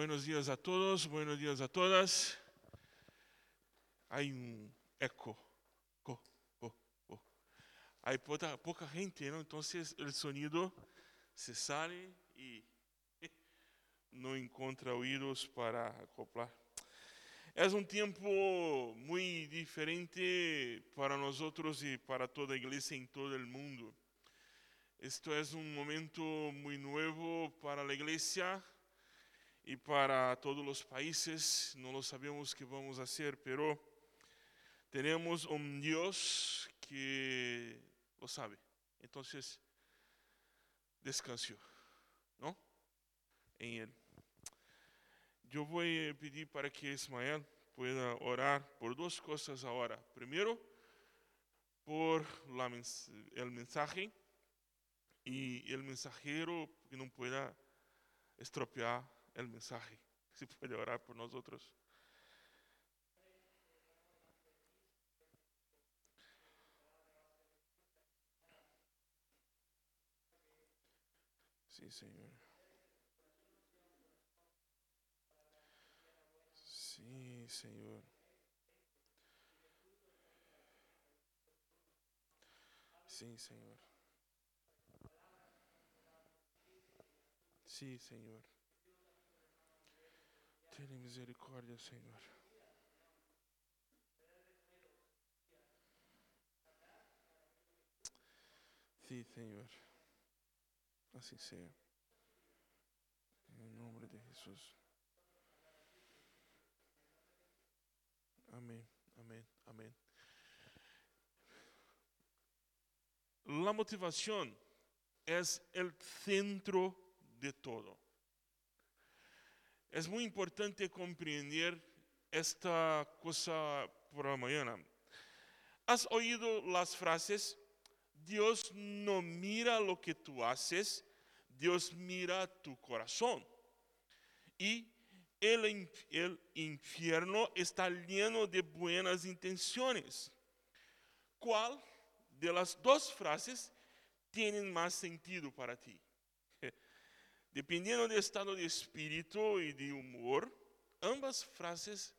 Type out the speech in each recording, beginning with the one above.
Buenos días a todos, buenos días a todas. Hay un eco. Co, co, co. Poca, poca gente, ¿no? Entonces el sonido se sale y no encuentra oídos para acoplar. Es un tiempo muy diferente para nosotros y para toda iglesia en todo el mundo. Esto es un momento muy nuevo para la iglesia y para todos los países. No lo sabemos qué vamos a hacer, pero tenemos un Dios que lo sabe. Entonces, descanso, ¿no? En Él. Yo voy a pedir para que Ismael pueda orar por dos cosas ahora. Primero, por la, el mensaje y el mensajero que no pueda estropear el mensaje. Si puede orar por nosotros. Sí, Señor. Sí, Señor. Sí, Señor. Sí, Señor. Ten misericordia, Señor. Sí, Señor. Así sea. En el nombre de Jesús. Amén, amén, amén. La motivación es el centro de todo. Es muy importante comprender esta cosa por mañana. ¿Has oído las frases? Dios no mira lo que tú haces, Dios mira tu corazón. Y el, el infierno está lleno de buenas intenciones. ¿Cuál de las frases tiene más sentido para ti? Dependiendo del estado de espíritu y de humor, ambas frases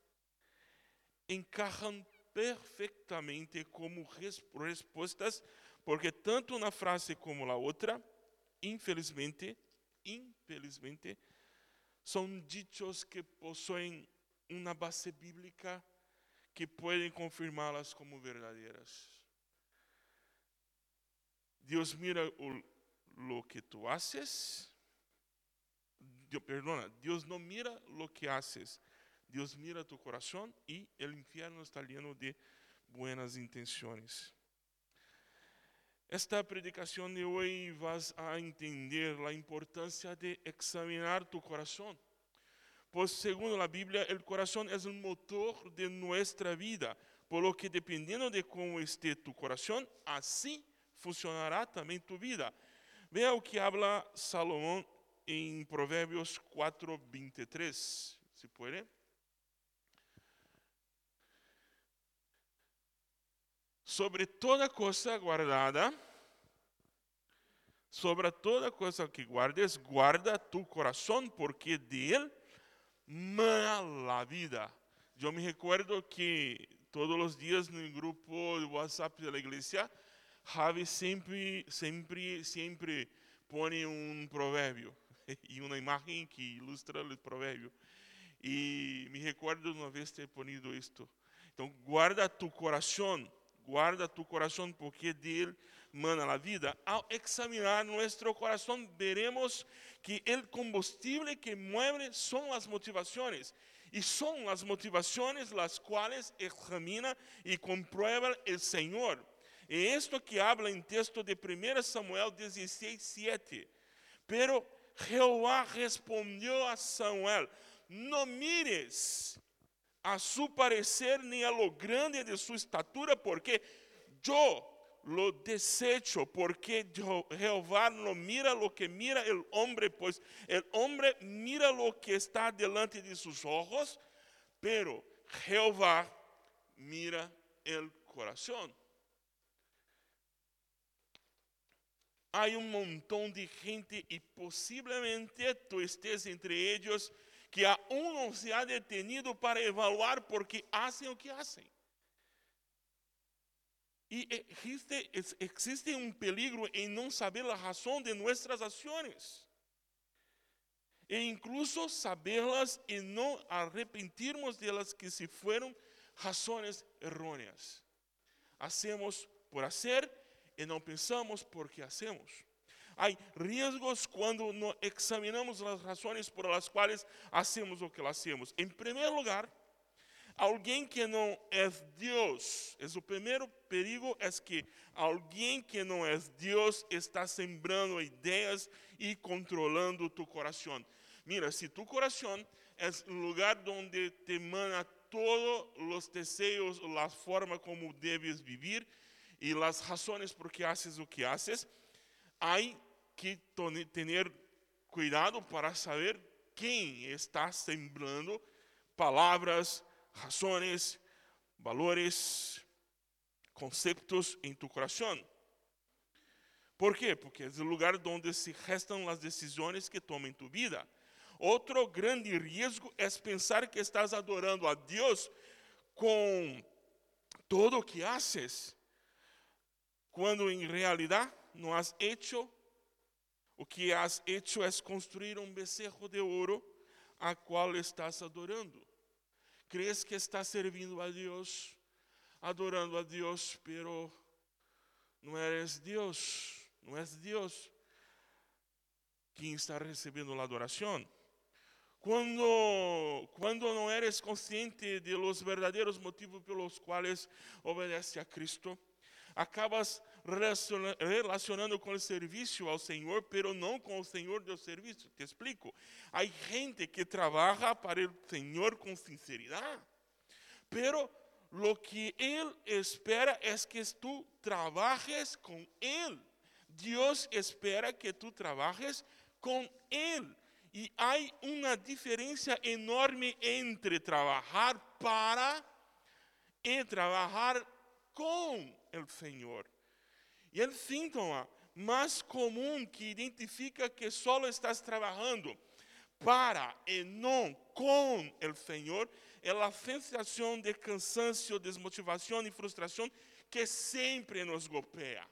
encajan perfectamente como respuestas, porque tanto una frase como la otra, infelizmente, infelizmente, son dichos que poseen una base bíblica que pueden confirmarlas como verdaderas. Dios mira lo que tú haces Dios, perdona, Dios no mira lo que haces, Dios mira tu corazón y el infierno está lleno de buenas intenciones. Esta predicación de hoy vas a entender la importancia de examinar tu corazón. Pues según la Biblia, el corazón es el motor de nuestra vida, por lo que dependiendo de cómo esté tu corazón, así funcionará también tu vida. Vea o que habla Salomón em Provérbios 4, 23, se pode. Sobre toda coisa guardada, sobre toda coisa que guardes, guarda tu coração, porque de él mana vida. Eu me recuerdo que todos os dias no grupo de WhatsApp da igreja, Javi sempre, sempre, sempre põe um provérbio. e uma imagem que ilustra o provérbio. E me recordo de uma vez ter ponido isto. Então, guarda tu coração, guarda tu coração, porque dele mana a vida. Ao examinar nosso coração, veremos que o combustível que mueve são as motivações. E são as motivações as quais examina e comprueba o Senhor. E isto que habla em texto de 1 Samuel 16, 7. Pero Jehová respondió a Samuel, no mires a su parecer ni a lo grande de su estatura, porque yo lo desecho, porque Jehová no mira lo que mira el hombre, pues el hombre mira lo que está delante de sus ojos, pero Jehová mira el corazón. Há um montão de gente e possivelmente tu estés entre eles que aún não se ha detenido para evaluar por que hacen o que hacen. E existe, existe um peligro em não saber a razão de nossas ações. E incluso sabê-las e não arrepentirmos delas que se foram razões errôneas. Hacemos por hacer e não pensamos por que hacemos. Há riscos quando examinamos as razões por as quais hacemos o que hacemos. Em primeiro lugar, alguém que não é Deus, é o primeiro perigo é que alguém que não é Deus está sembrando ideias e controlando tu coração. Mira, se tu coração é o lugar onde te emana todos os desejos, a forma como deves vivir e as razões por que haces o que haces, há que ter cuidado para saber quem está sembrando palavras, razões, valores, conceitos em tu coração. ¿Por quê? Porque é o lugar onde se restam as decisões que tomam em tu vida. Outro grande risco é pensar que estás adorando a Deus com todo o que haces, quando em realidade não has hecho o que has hecho é construir um becerro de ouro a qual estás adorando. Crees que estás servindo a Deus, adorando a Deus, pero não eres Deus, não és Deus quem está recebendo a adoração. Quando, quando não eres consciente de los verdadeiros motivos pelos quais obedece a Cristo, acabas relacionando com o serviço ao Senhor, pero não com o Senhor do serviço. Te explico. Há gente que trabalha para o Senhor com sinceridade, pero lo que Ele espera é que tu trabalhes com Ele. Deus espera que tu trabalhes com Ele. E há uma diferença enorme entre trabalhar para e trabalhar com o Senhor. E o síntoma mais comum que identifica que só estás trabalhando para e não com o Senhor é a sensação de cansaço, desmotivação e frustração que sempre nos golpeia.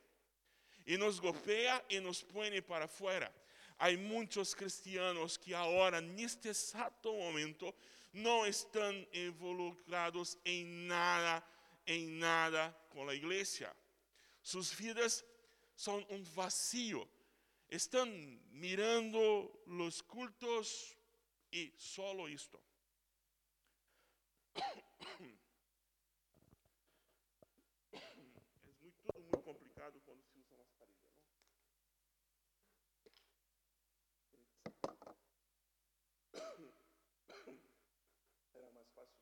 E nos golpeia e nos põe para fora. Há muitos cristianos que agora, neste exato momento, não estão involucrados em nada em nada com a igreja. Suas vidas são um vazio. Estão mirando os cultos e solo isto. É muito, tudo muito complicado quando se usa mascarilha, não? Era mais fácil.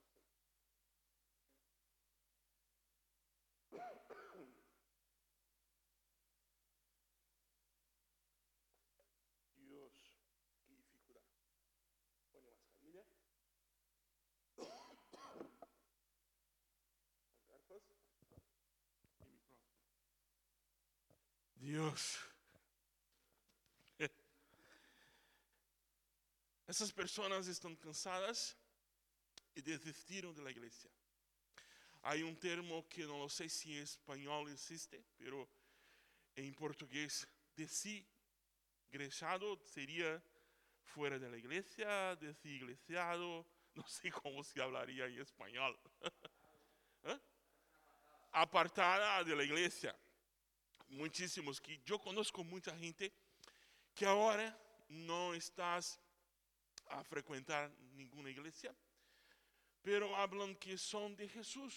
Dios, que dificuldade. Põe a mascarilha. As garfas e micrófono. Deus. Essas pessoas estão cansadas e desistiram da igreja. Há um termo que não sei se em espanhol existe, pero em português, desigrejado seria fora da igreja, desiglesiado, não sei como se falaria em espanhol. Apartada da igreja. Muitíssimos que eu conosco muita gente que agora não estás a frequentar nenhuma igreja, pero hablan que são de Jesus,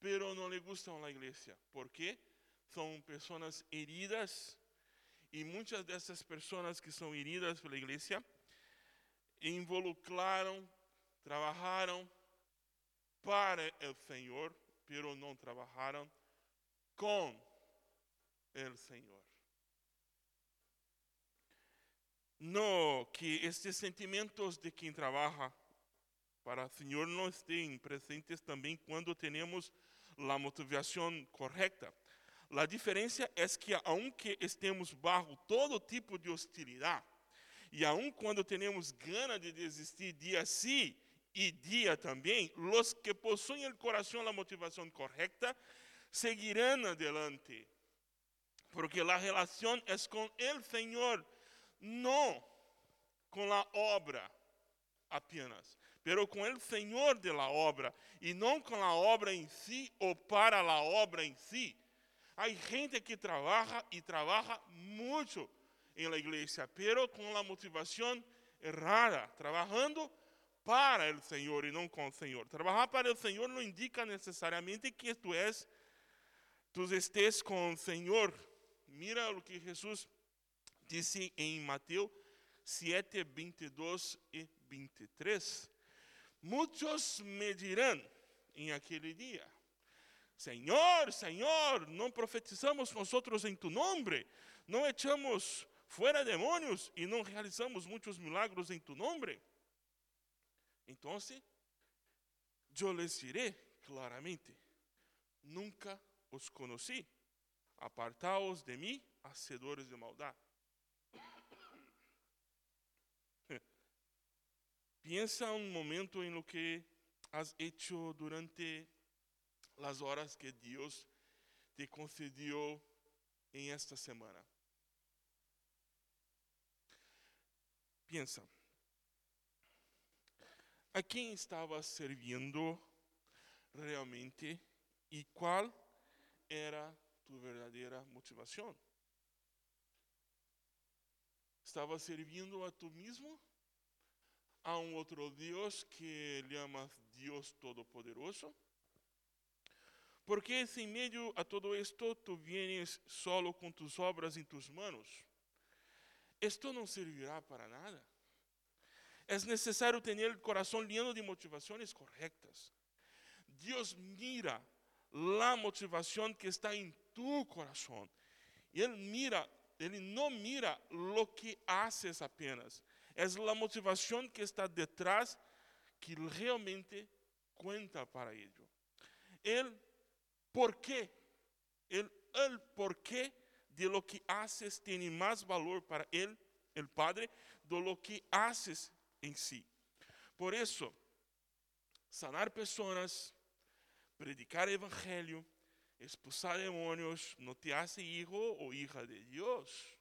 pero não le gustam a igreja. ¿Por quê? São pessoas heridas e muitas dessas pessoas que são heridas pela igreja involucraram, trabalharam para o Senhor, pero não trabalharam com o Senhor. No, que estes sentimentos de quem trabalha para o Senhor não estejam presentes também quando temos a motivação correta. A diferença é que, aunque estemos bajo todo tipo de hostilidade, E aun quando temos gana de desistir dia sim e dia também, os que possuem o coração a motivação correta seguirão adelante. Porque a relação é com o Senhor, não com a obra apenas, pero com o Senhor de la obra e não com a obra em si ou para a obra em si. Há gente que trabalha e trabalha muito em la igreja, pero com a motivação errada, trabalhando para o Senhor e não com o Senhor. Trabalhar para o Senhor não indica necessariamente que tu és, tu estés o Senhor. Mira o que Jesus disse em Mateus 7, 22 e 23. Muitos me dirão em aquele dia: Senhor, Senhor, não profetizamos nós em tu nome, não echamos fuera demônios e não realizamos muitos milagros em tu nome. Então, eu les diré claramente: nunca os conheci. Apartaos de mim, hacedores de maldade. Piensa um momento em lo que has hecho durante as horas que Deus te concedió em esta semana. Piensa, a quem estava servindo realmente e qual era tu verdadeira motivação? Estava servindo a tu mesmo? a um outro Deus que llama Deus Todo-Poderoso? Porque se em meio a todo esto tu vienes solo com tus obras em tus manos, esto não servirá para nada. É necessário ter o coração lleno de motivações corretas. Deus mira a motivação que está em tu coração. Ele mira, Ele não mira lo que haces apenas, é a motivação que está detrás que realmente conta para ello. El porquê, el, el porquê de lo que haces tem mais valor para ele, el Padre, do lo que haces em si. Por isso, sanar pessoas, predicar evangelho, expulsar demônios, não te hace hijo ou hija de Deus.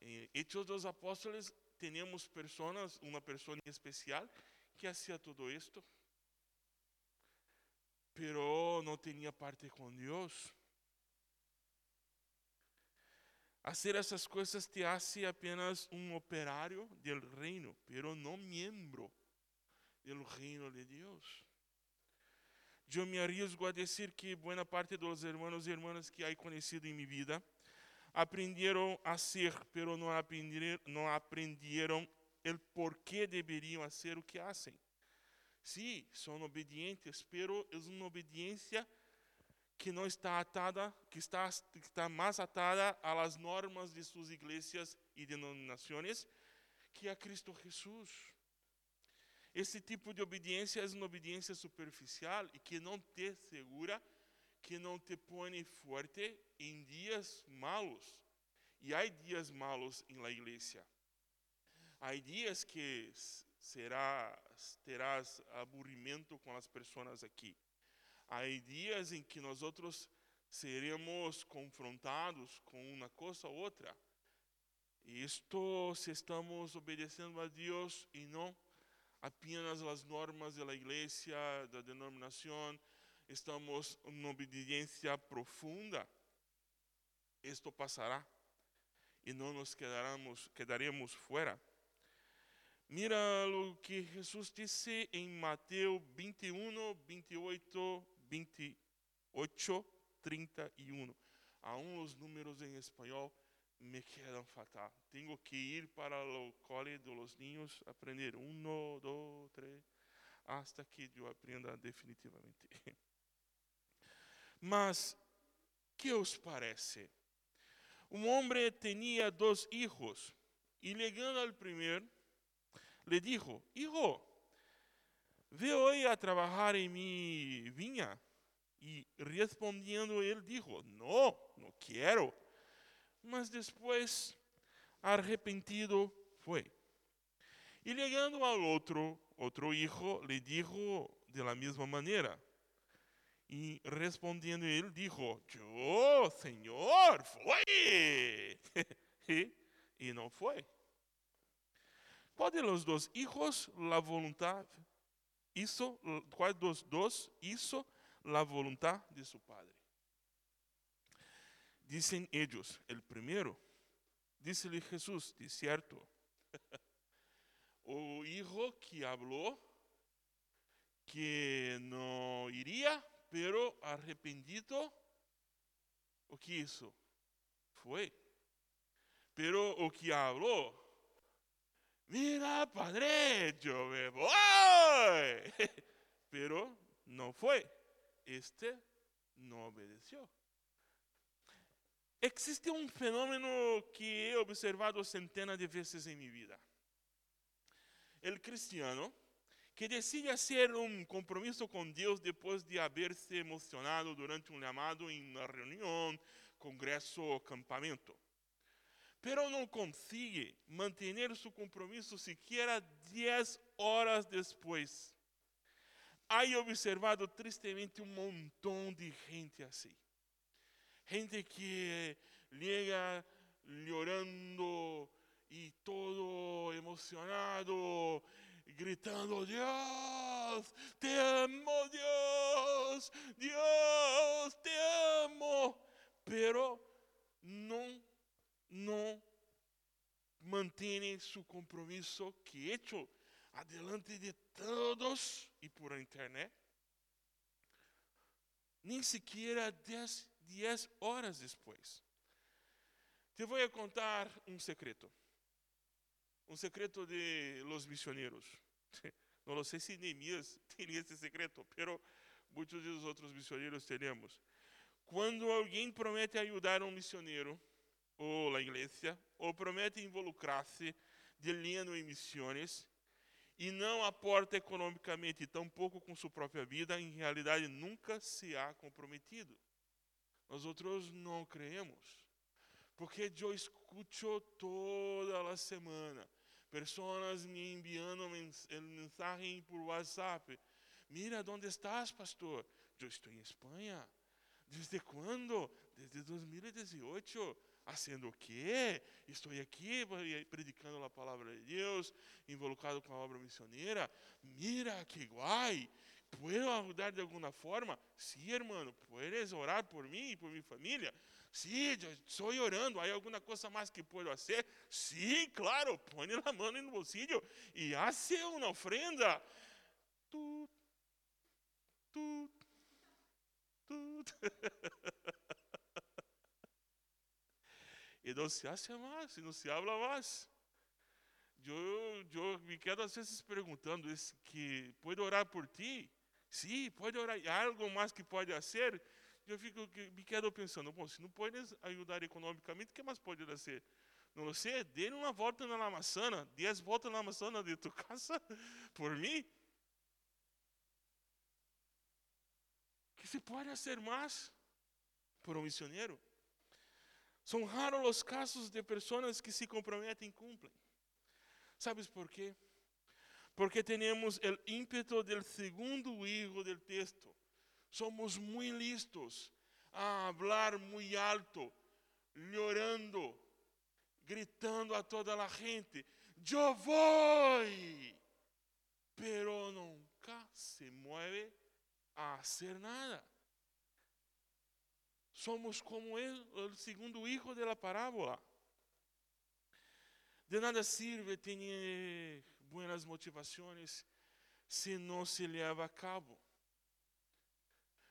Em Hechos dos Apóstolos temos pessoas, uma pessoa especial que hacía tudo isto, pero não tinha parte com Deus. Hacer essas coisas te hace apenas um operário del reino, pero não miembro del reino de Deus. Eu me arriesgo a dizer que boa parte dos hermanos e hermanas que há conhecido em minha vida aprenderam a ser, pero não aprenderam, não aprenderam o porquê deveriam ser o que fazem. Sim, são obedientes, pero é uma obediência que não está atada, que está, está mais atada às normas de suas igrejas e denominações que a Cristo Jesus. Esse tipo de obediência é uma obediência superficial e que não te segura que não te põe forte em dias malos. E há dias malos em la igreja. Há dias que será, terás aburrimento com as pessoas aqui. Há dias em que nós outros seremos confrontados com uma coisa ou outra. Isto se estamos obedecendo a Deus e não apenas as normas da igreja, da denominação, estamos em obediência profunda, isto passará e não nos quedaremos, quedaremos fora. Mira o que Jesus disse em Mateus 21, 28, 28, 31. Aún os números em espanhol me quedam fatal. Tenho que ir para o cole de los niños, aprender um, dois, três, hasta que eu aprenda definitivamente. Mas, que os parece? Um homem tinha dois hijos e ligando ao primeiro, le dijo, hijo, ve hoy a trabalhar em mi viña. E respondendo ele dijo, no, no quero. Mas depois, arrepentido fue. Y llegando al otro, otro hijo le dijo de la misma manera. Y respondiendo él dijo, yo, Señor, fue. y no fue. ¿Cuál de los dos hijos la voluntad hizo? ¿Cuál de los dos hizo la voluntad de su padre? Dicen ellos, el primero. Dícele Jesús, de cierto. o hijo que habló que no iría, pero arrepentido, o que hizo? Fue. Pero o que habló, mira, padre, yo me voy. Pero no fue. Este no obedeció. Existe um fenômeno que he observado centenas de vezes em minha vida. O cristiano que decide fazer um compromisso com Deus depois de haver se emocionado durante um chamado em uma reunião, congresso ou campamento. Pero não consigue manter seu compromisso sequer 10 horas depois. Há observado tristemente um montão de gente assim gente que llega llorando y todo emocionado, gritando, Dios, te amo, Dios, Dios, te amo. Pero no, no mantiene su compromiso que hecho adelante de todos y por internet. Ni siquiera 10 10 horas depois. Te vou contar um secreto. Um secreto de los misioneros. Não sei se Neemias teria esse secreto, pero muitos dos outros missionários teremos. Quando alguém promete ajudar um missionário, ou a igreja, ou promete involucrar-se de lleno em missões, e não aporta economicamente, tampouco com sua própria vida, em realidade nunca se ha comprometido. Nós outros não creemos. Porque eu escuto toda a semana pessoas me enviando mensagem por WhatsApp. Mira, onde estás, pastor? Eu estou em Espanha. ¿Desde quando? Desde 2018. Haciendo o quê? Estou aqui predicando a palavra de Deus, involucrado com a obra missioneira. Mira que guai! ¿Puedo ayudar de alguna forma? Sí, hermano. ¿Puedes orar por mí y por mi familia? Sí, yo estoy orando. ¿Hay alguna cosa más que puedo hacer? Sí, claro. La mano en el bolsillo y hace una ofrenda. Y no se hace más, y no se habla más. Eu, me quedo às vezes perguntando que pode orar por ti? Sim, pode orar. Há algo mais que pode fazer? Eu fico, me quedo pensando, bom, se não pode ajudar economicamente, o que mais pode fazer? Não sei, dê uma volta na Amazonas, dez voltas na Amazonas de tu casa por mim. que se pode fazer mais por um missionário? São raros os casos de pessoas que se comprometem e cumprem. ¿Sabes por quê? Porque temos o ímpeto del segundo hijo del texto. Somos muito listos a hablar muito alto, llorando, gritando a toda a gente: Eu vou! Pero nunca se mueve a hacer nada. Somos como o segundo hijo de la parábola. De nada sirve ter buenas motivações se não se leva a cabo.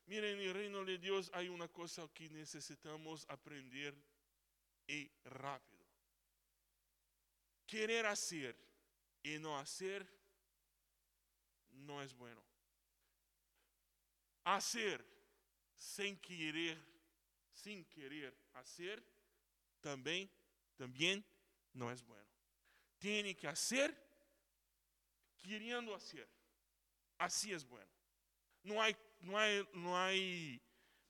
Miren, no reino de Deus há uma coisa que necessitamos aprender e rápido. Querer hacer e não hacer não é bueno. Hacer sem querer, sem querer hacer, também, também não é bueno. Tem que hacer queriendo hacer. Así es bueno. No hay, no hay, no hay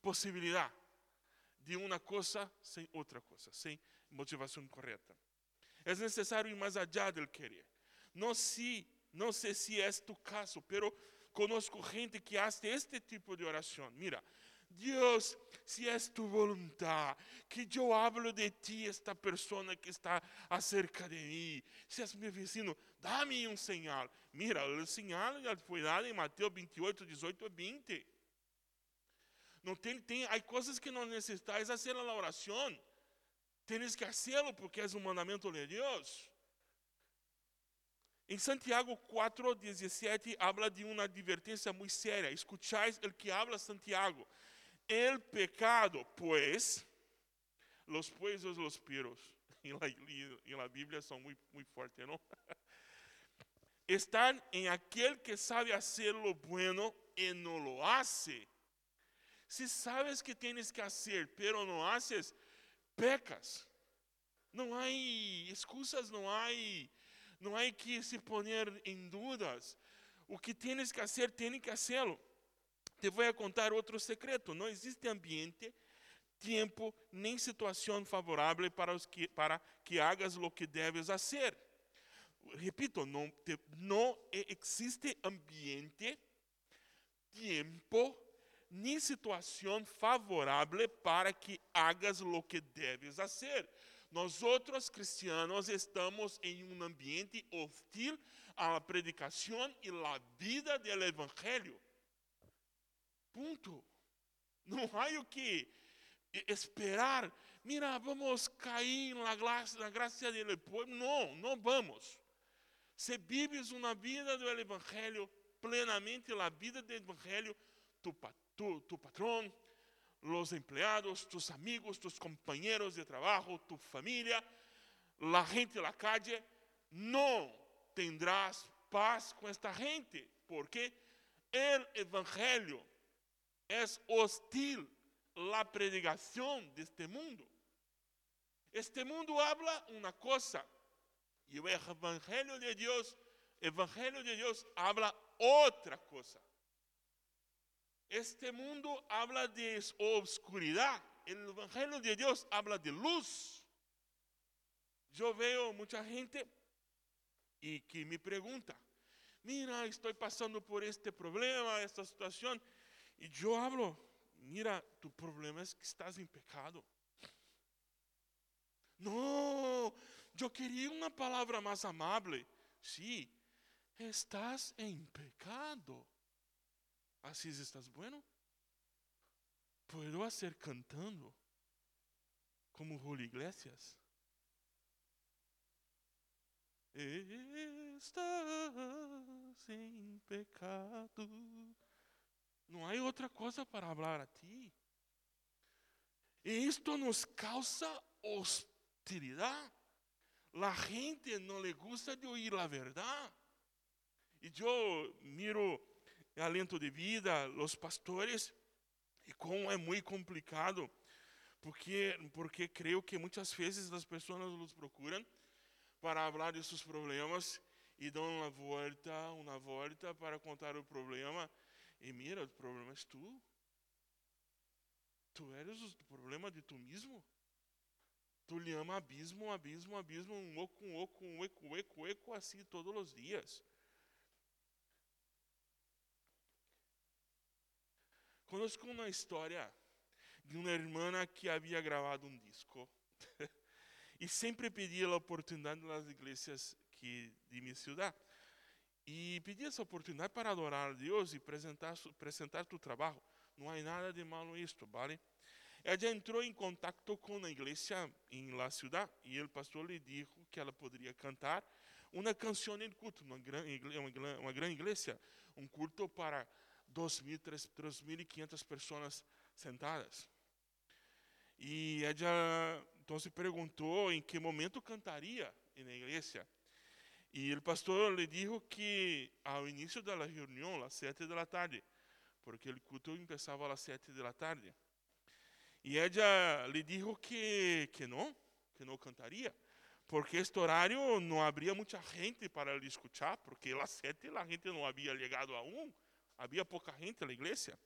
posibilidad de una cosa sin otra cosa, sin motivación correcta. É necessário ir mais allá del querer. Não, se, não sei se é tu caso, pero conozco gente que hace este tipo de oração. Mira, Deus, se é tu voluntad, que eu hablo de ti, esta persona que está acerca de mim, se és meu vizinho, dá-me um sinal. Mira, o sinal foi dado em Mateus 28, 18 e 20. Não tem, tem, há coisas que não necessitas fazer na oração. Tens que fazê-lo porque é um mandamento de Deus. Em Santiago 4, 17, habla de uma advertência muito séria. Escucháis o que habla Santiago. El pecado, pues, los puestos, los piros, en la Biblia son muy, muy fuertes, ¿no? Están en aquel que sabe hacer lo bueno y no lo hace. Si sabes que tienes que hacer, pero no haces, pecas. Não há excusas, não há, não há que se poner em dúvidas. O que tienes que fazer, tienes que hacerlo. Te vou contar outro secreto: não existe ambiente, tempo nem situação favorável para, os que, para que hagas o que deves fazer. Repito, não, te, não existe ambiente, tempo nem situação favorável para que hagas o que fazer. Nós outros cristianos estamos em um ambiente hostil à predicação e à vida do evangelho. Ponto. Não há o que esperar. Mira, vamos cair na graça, na graça dele. Não, não vamos. Se vives uma vida do Evangelho plenamente, a vida do Evangelho, tu, tu, tu patrão, os empregados, tus amigos, tus companheiros de trabalho, tu família, a gente da calle, não tendrás paz com esta gente, porque o Evangelho es hostil la predicación de este mundo. Este mundo habla una cosa y el Evangelio de Dios, Evangelio de Dios habla otra cosa. Este mundo habla de oscuridad, el Evangelio de Dios habla de luz. Yo veo mucha gente y que me pregunta, mira, estoy pasando por este problema, esta situación. E eu hablo, mira, tu problema é que estás em pecado. Não, eu queria uma palavra mais amável. Sí, estás em pecado. Assim estás bueno? Puedo hacer cantando como Julio Iglesias. Estás em pecado. Não há outra coisa para falar a ti. E isto nos causa hostilidade. La gente não le gusta de oír la verdade. E eu miro alento de vida, os pastores, e como é muito complicado, porque porque creio que muitas vezes as pessoas nos procuram para falar de seus problemas e dão uma volta, uma volta para contar o problema e mira, o problema és tu. Tu eres o problema de tu mesmo. Tu lhe ama abismo, abismo, abismo, um oco, um oco, um eco, um eco, um eco, assim todos os dias. Conosco uma história de uma irmã que havia gravado um disco e sempre pedia a oportunidade nas igrejas que de minha cidade e pedir essa oportunidade para adorar a Deus e apresentar, apresentar tu trabalho. Não há nada de mal nisto, vale? Ela entrou em contato com a igreja em la ciudad e o pastor lhe disse que ela poderia cantar uma canção em culto, uma grande, uma, uma grande igreja, um culto para 2.500 pessoas sentadas. E ela então se perguntou em que momento cantaria na igreja. E o pastor lhe disse que ao início da reunião, às sete da tarde, porque o culto começava às sete da tarde. E ela lhe disse que, que não, que não cantaria, porque este horário não havia muita gente para lhe escutar, porque às sete a gente não havia chegado a um, havia pouca gente na igreja.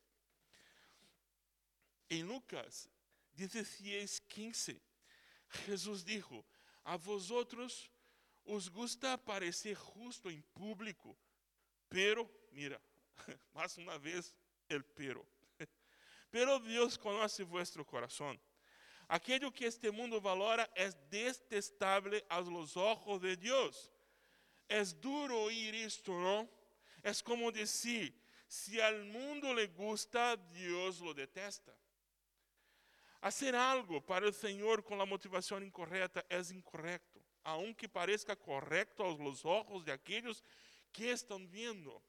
Em Lucas 16, 15, Jesus disse: A vosotros os gusta parecer justo em público, pero, mira, mais uma vez, el pero. Pero Deus conhece vuestro coração. Aquello que este mundo valora é detestável aos los ojos de Deus. É duro oír isto, não? É como dizer, se al mundo le gusta, Deus lo detesta. Hacer algo para o Senhor com a motivação incorreta é incorreto, aunque parezca correcto aos los ojos de aqueles que estão vendo.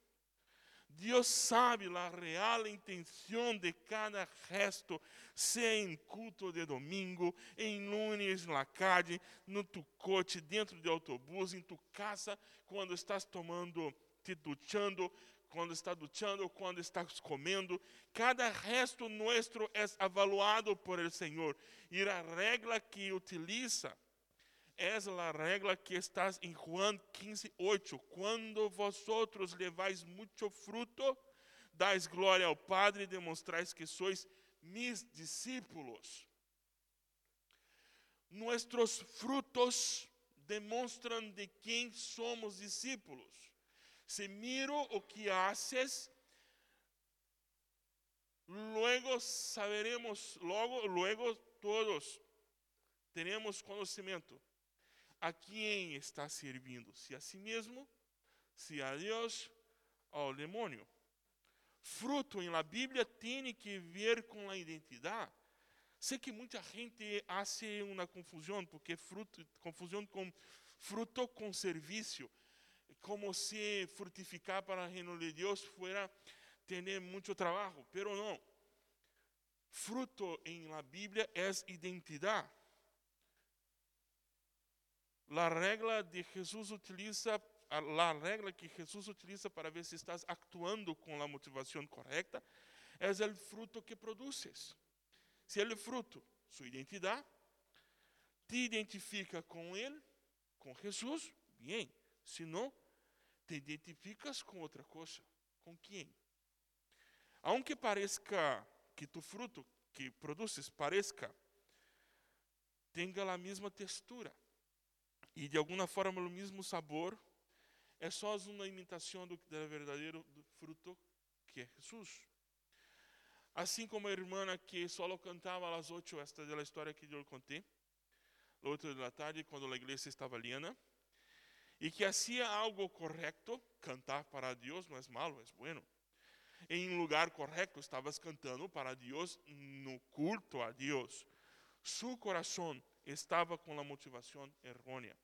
Deus sabe a real intenção de cada gesto, seja em culto de domingo, em lunes na calle, no tu coche, dentro do autobus, em tu casa, quando estás tomando, te duchando, quando está duchando, quando estás comendo. Cada gesto nuestro é avaliado por el Senhor. E a regra que utiliza é a regra que está em Juan 15, 8. Quando vosotros levais muito fruto, dais glória ao Padre e demonstrais que sois mis discípulos. Nuestros frutos demonstram de quem somos discípulos. Se miro o que haces, luego saberemos, logo, luego todos teremos conhecimento a quem está servindo, se a si mesmo, se a Deus ao demônio. Fruto em la Bíblia tem que ver com a identidade. Sei que muita gente hace uma confusão, porque fruto, confusão com fruto com serviço, como se frutificar para o reino de Deus fuera ter muito trabalho, pero não. Fruto em la Bíblia é identidade. La regla de utiliza, que Jesús utiliza para ver si estás actuando con la motivación correcta es el fruto que produces. Si el fruto, su identidad, te identifica con Él, con Jesús, bien. Si no, te identificas con otra cosa. ¿Con quién? Aunque parezca que tu fruto que produces parezca tenga la misma textura, e de alguma forma o mesmo sabor, é só uma imitação do, do verdadeiro fruto que é Jesus. Assim como a irmã que só cantava às oito, esta é a história que eu contei, outra da tarde, quando a igreja estava liana, e que hacía algo correto, cantar para Deus não é malo, é bueno. Em um lugar correto, estavas cantando para Deus no culto a Deus. Su coração estava com a motivação errônea.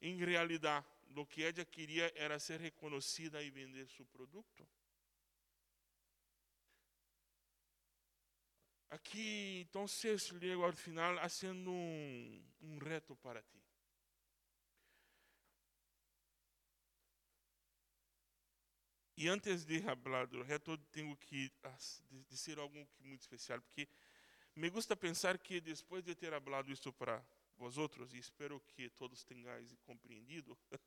Em realidade, o que ela queria era ser reconhecida e vender seu produto. Aqui, então, chego ao final fazendo um, um reto para ti. E antes de falar do reto, tenho que dizer algo muito especial, porque me gusta pensar que depois de ter falado isso para vosotros, e espero que todos tenhais compreendido,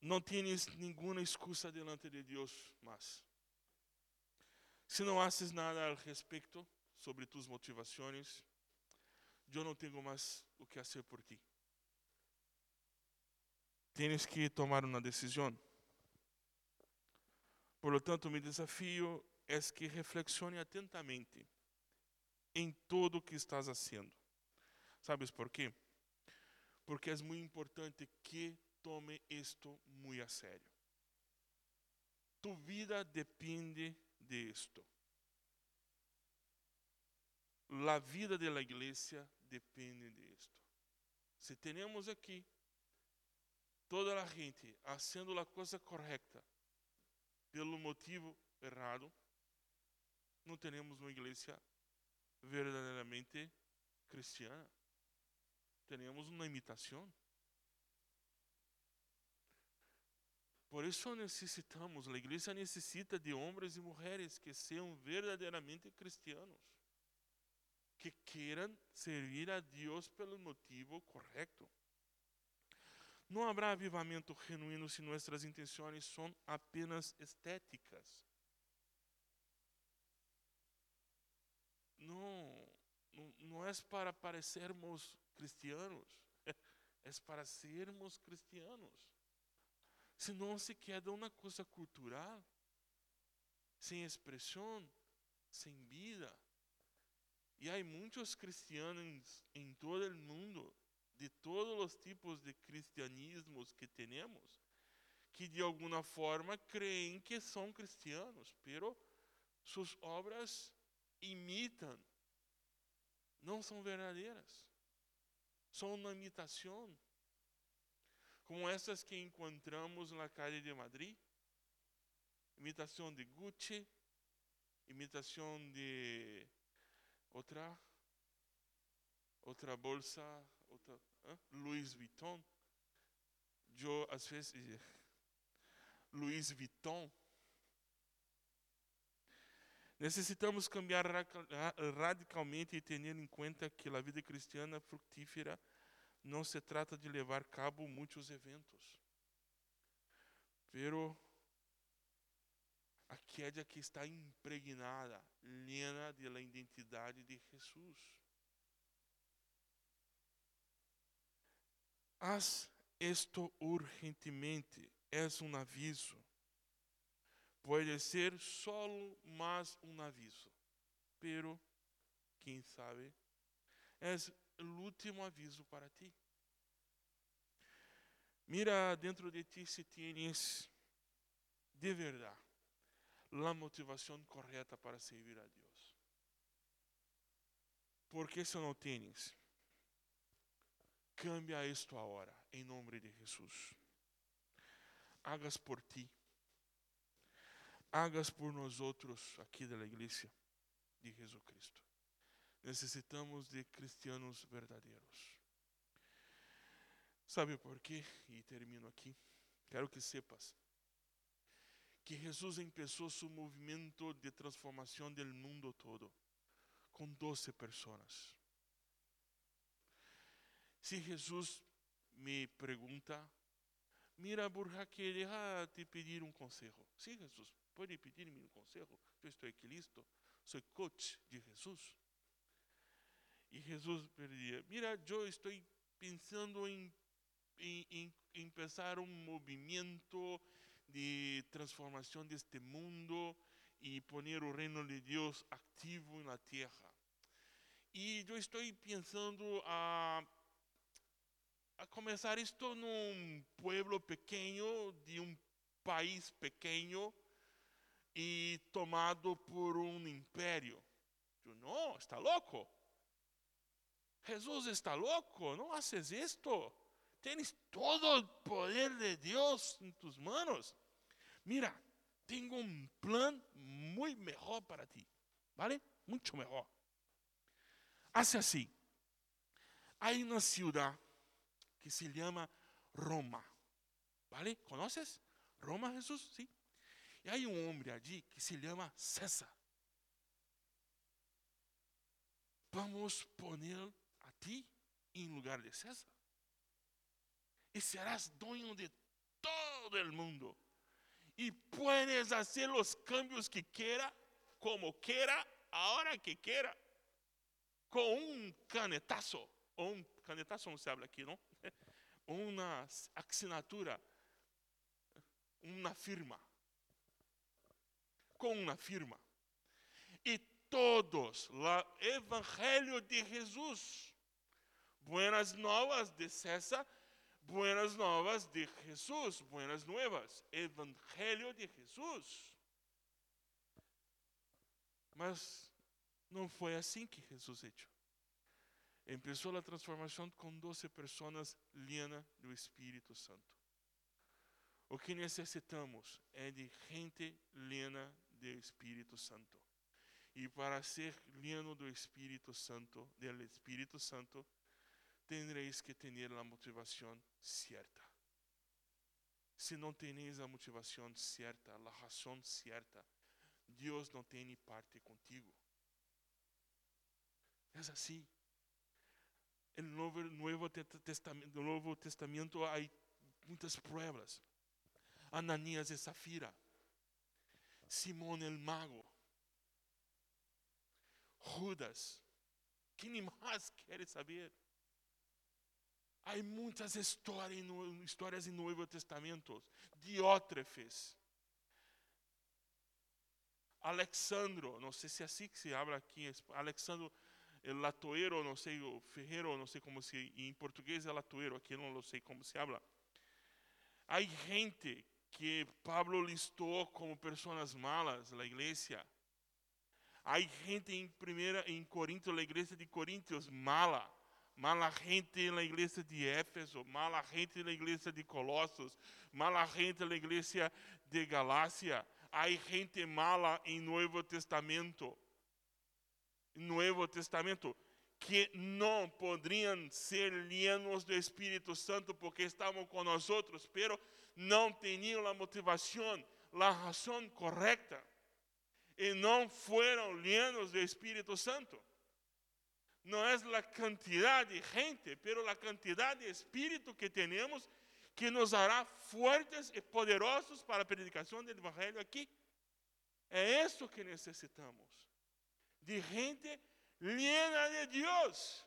não tienes nenhuma excusa delante de Deus mais. Se não haces nada al respeito sobre tus motivações, eu não tenho mais o que fazer por ti. Tienes que tomar uma decisão. Por lo tanto, meu desafio é que reflexione atentamente em tudo o que estás fazendo. ¿Sabes por quê? Porque é muito importante que tome isto muito a sério. Tu vida depende de esto. La vida de la iglesia depende de esto. Se temos aqui toda a gente fazendo a coisa correta pelo motivo errado, não temos uma igreja verdadeiramente cristiana tenemos uma imitação. Por isso necessitamos, a igreja necessita de homens e mulheres que sejam verdadeiramente cristianos, que queiram servir a Deus pelo motivo correto. Não haverá avivamento genuíno se nossas intenções são apenas estéticas. Não, não é para parecermos cristianos. É para sermos cristianos. Senão se queda uma coisa cultural, sem expressão, sem vida. E há muitos cristianos em todo o mundo, de todos os tipos de cristianismos que temos, que de alguma forma creem que são cristianos, pero suas obras imitam, não são verdadeiras, são uma imitação, como essas que encontramos na calle de Madrid, imitação de Gucci, imitação de outra outra bolsa, outra. Louis Vuitton. Às vezes Louis Vuitton. Necessitamos cambiar radicalmente e ter em conta que a vida cristiana fructífera não se trata de levar a cabo muitos eventos. Pero a queda que está impregnada, llena de la identidade de Jesus. Haz esto urgentemente é um aviso. Pode ser solo mais um aviso, pero quem sabe é o último aviso para ti. Mira dentro de ti se tienes de verdade a motivação correta para servir a Deus. Porque se não tienes, cambia isto agora, em nome de Jesus hagas por ti, hagas por nós outros aqui da igreja de Jesus Cristo. Necessitamos de cristianos verdadeiros. Sabe por quê? E termino aqui. Quero que sepas que Jesus começou seu movimento de transformação do mundo todo com 12 pessoas. Se Jesus me pergunta Mira, Burjaque, deja de pedir um conselho. Sim, Jesus, pode pedir-me um conselho? Eu estou aqui listo. Sou coach de Jesus. E Jesus pedia, mira, eu estou pensando em, em, em, em pensar um movimento de transformação deste mundo e poner o reino de Deus ativo na terra. E eu estou pensando a a começar isto num pueblo pequeno, de um país pequeno e tomado por um império. Eu, não, está louco? Jesus está louco, não haces isto. Tens todo o poder de Deus em tus manos. Mira, tenho um plano muito melhor para ti, ¿vale? Muito melhor. Hace assim. Há uma cidade que se llama Roma. ¿Vale? ¿Conoces? Roma, Jesús, sí. Y hay un hombre allí que se llama César. Vamos poner a ti en lugar de César. Y serás dueño de todo el mundo. Y puedes hacer los cambios que quiera, como quiera, ahora que quiera. Con un canetazo. Un canetazo no se habla aquí, ¿no? uma assinatura, uma firma. Com uma firma. E todos, o Evangelho de Jesus, buenas novas de César, buenas novas de Jesus, buenas nuevas, Evangelho de Jesus. Mas não foi assim que Jesus fez. Empezó la transformación con 12 personas llenas do Espírito Santo. O que necessitamos é de gente llena do Espírito Santo. E para ser lleno do Espírito Santo, do Espírito Santo, tendréis que ter a motivação certa. Se não tenéis a motivação certa, a razão certa, Deus não tem parte contigo. É assim el Nuevo, Nuevo, Testamento, Nuevo Testamento hay muitas pruebas. Ananías e Zafira, Simón el mago, Judas. Quem mais quer saber? Há muitas histórias no, Novo Testamento. Diótrefes. Alexandro, não sei se é assim que se habla aqui, Alexandro el latoeiro, não sei, o ferreiro, não sei como se, em português é latoeiro, aqui não sei como se habla. Há gente que Pablo listou como pessoas malas na igreja. Há gente em primeira em Corinto, na igreja de Coríntios, mala. Mala gente na igreja de Éfeso, mala gente na igreja de Colossos, mala gente na igreja de Galácia. Há gente mala em Novo Testamento. Novo Testamento que não poderiam ser llenos do Espírito Santo porque estavam com nós outros, pero não tinham a motivação, a razão correta e não foram llenos do Espírito Santo. Não é a quantidade de gente, pero a quantidade de Espírito que temos que nos hará fortes e poderosos para a predicação do Evangelho aqui. É isso que necessitamos. De gente llena de Deus.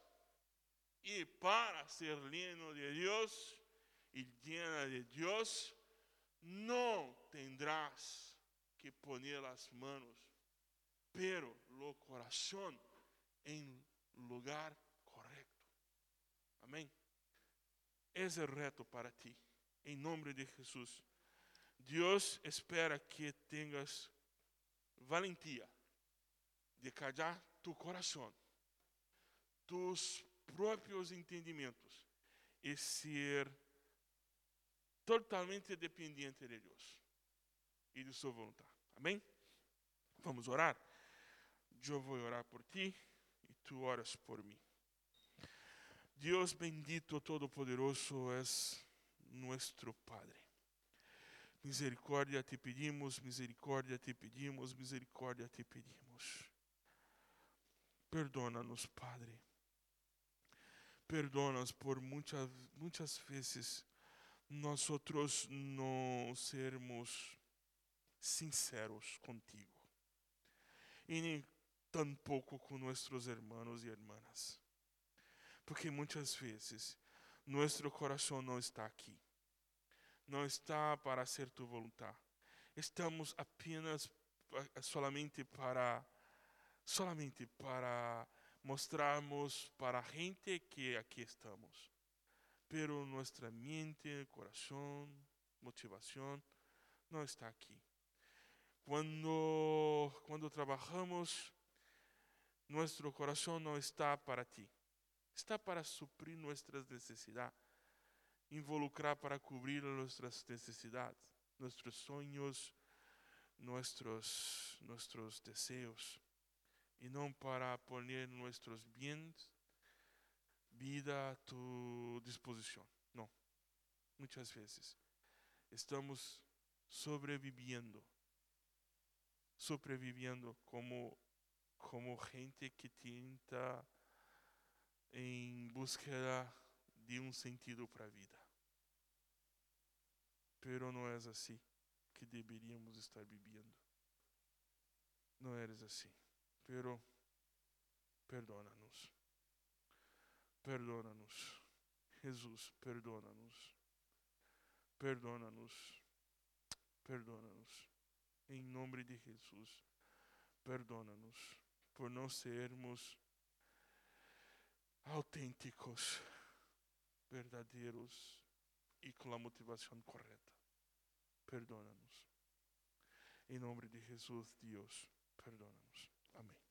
E para ser lleno de Deus e llena de Deus, não tendrás que poner as manos, pero lo corazón en lugar correcto. Amém? Esse é o reto para ti, em nome de Jesus. Deus espera que tenhas valentia de callar tu coração, tus próprios entendimentos e ser totalmente dependente de Deus e de sua vontade. Amém? Vamos orar? Eu vou orar por ti e tu oras por mim. Deus bendito, todo-poderoso, és nuestro Padre. Misericórdia te pedimos, misericórdia te pedimos, misericórdia te pedimos. Perdona-nos, Padre. Perdona-nos por muitas, muitas vezes nós outros não sermos sinceros contigo. E nem tampouco com nossos irmãos e irmãs. Porque muitas vezes nosso coração não está aqui. Não está para ser tu vontade. Estamos apenas solamente para solamente para mostrarmos para a gente que aqui estamos. Pero nossa mente, coração, motivação não está aqui. Quando quando trabalhamos, nosso coração não está para ti. Está para suprir nossas necessidades, involucrar para cobrir nossas necessidades, nossos sonhos, nossos nossos desejos e não para poner nossos bens, vida a tu disposição. Não. Muitas vezes estamos sobrevivendo, sobrevivendo como como gente que tenta em busca de um sentido para a vida. Pero não é assim que deveríamos estar vivendo. Não eres assim. Pero perdona-nos. Perdona-nos. Jesus, perdona-nos. Perdona-nos. Perdona-nos. Em nome de Jesus, perdona-nos por não sermos autênticos, verdadeiros e com a motivação correta. Perdona-nos. Em nome de Jesus, Deus, perdona-nos. Amém.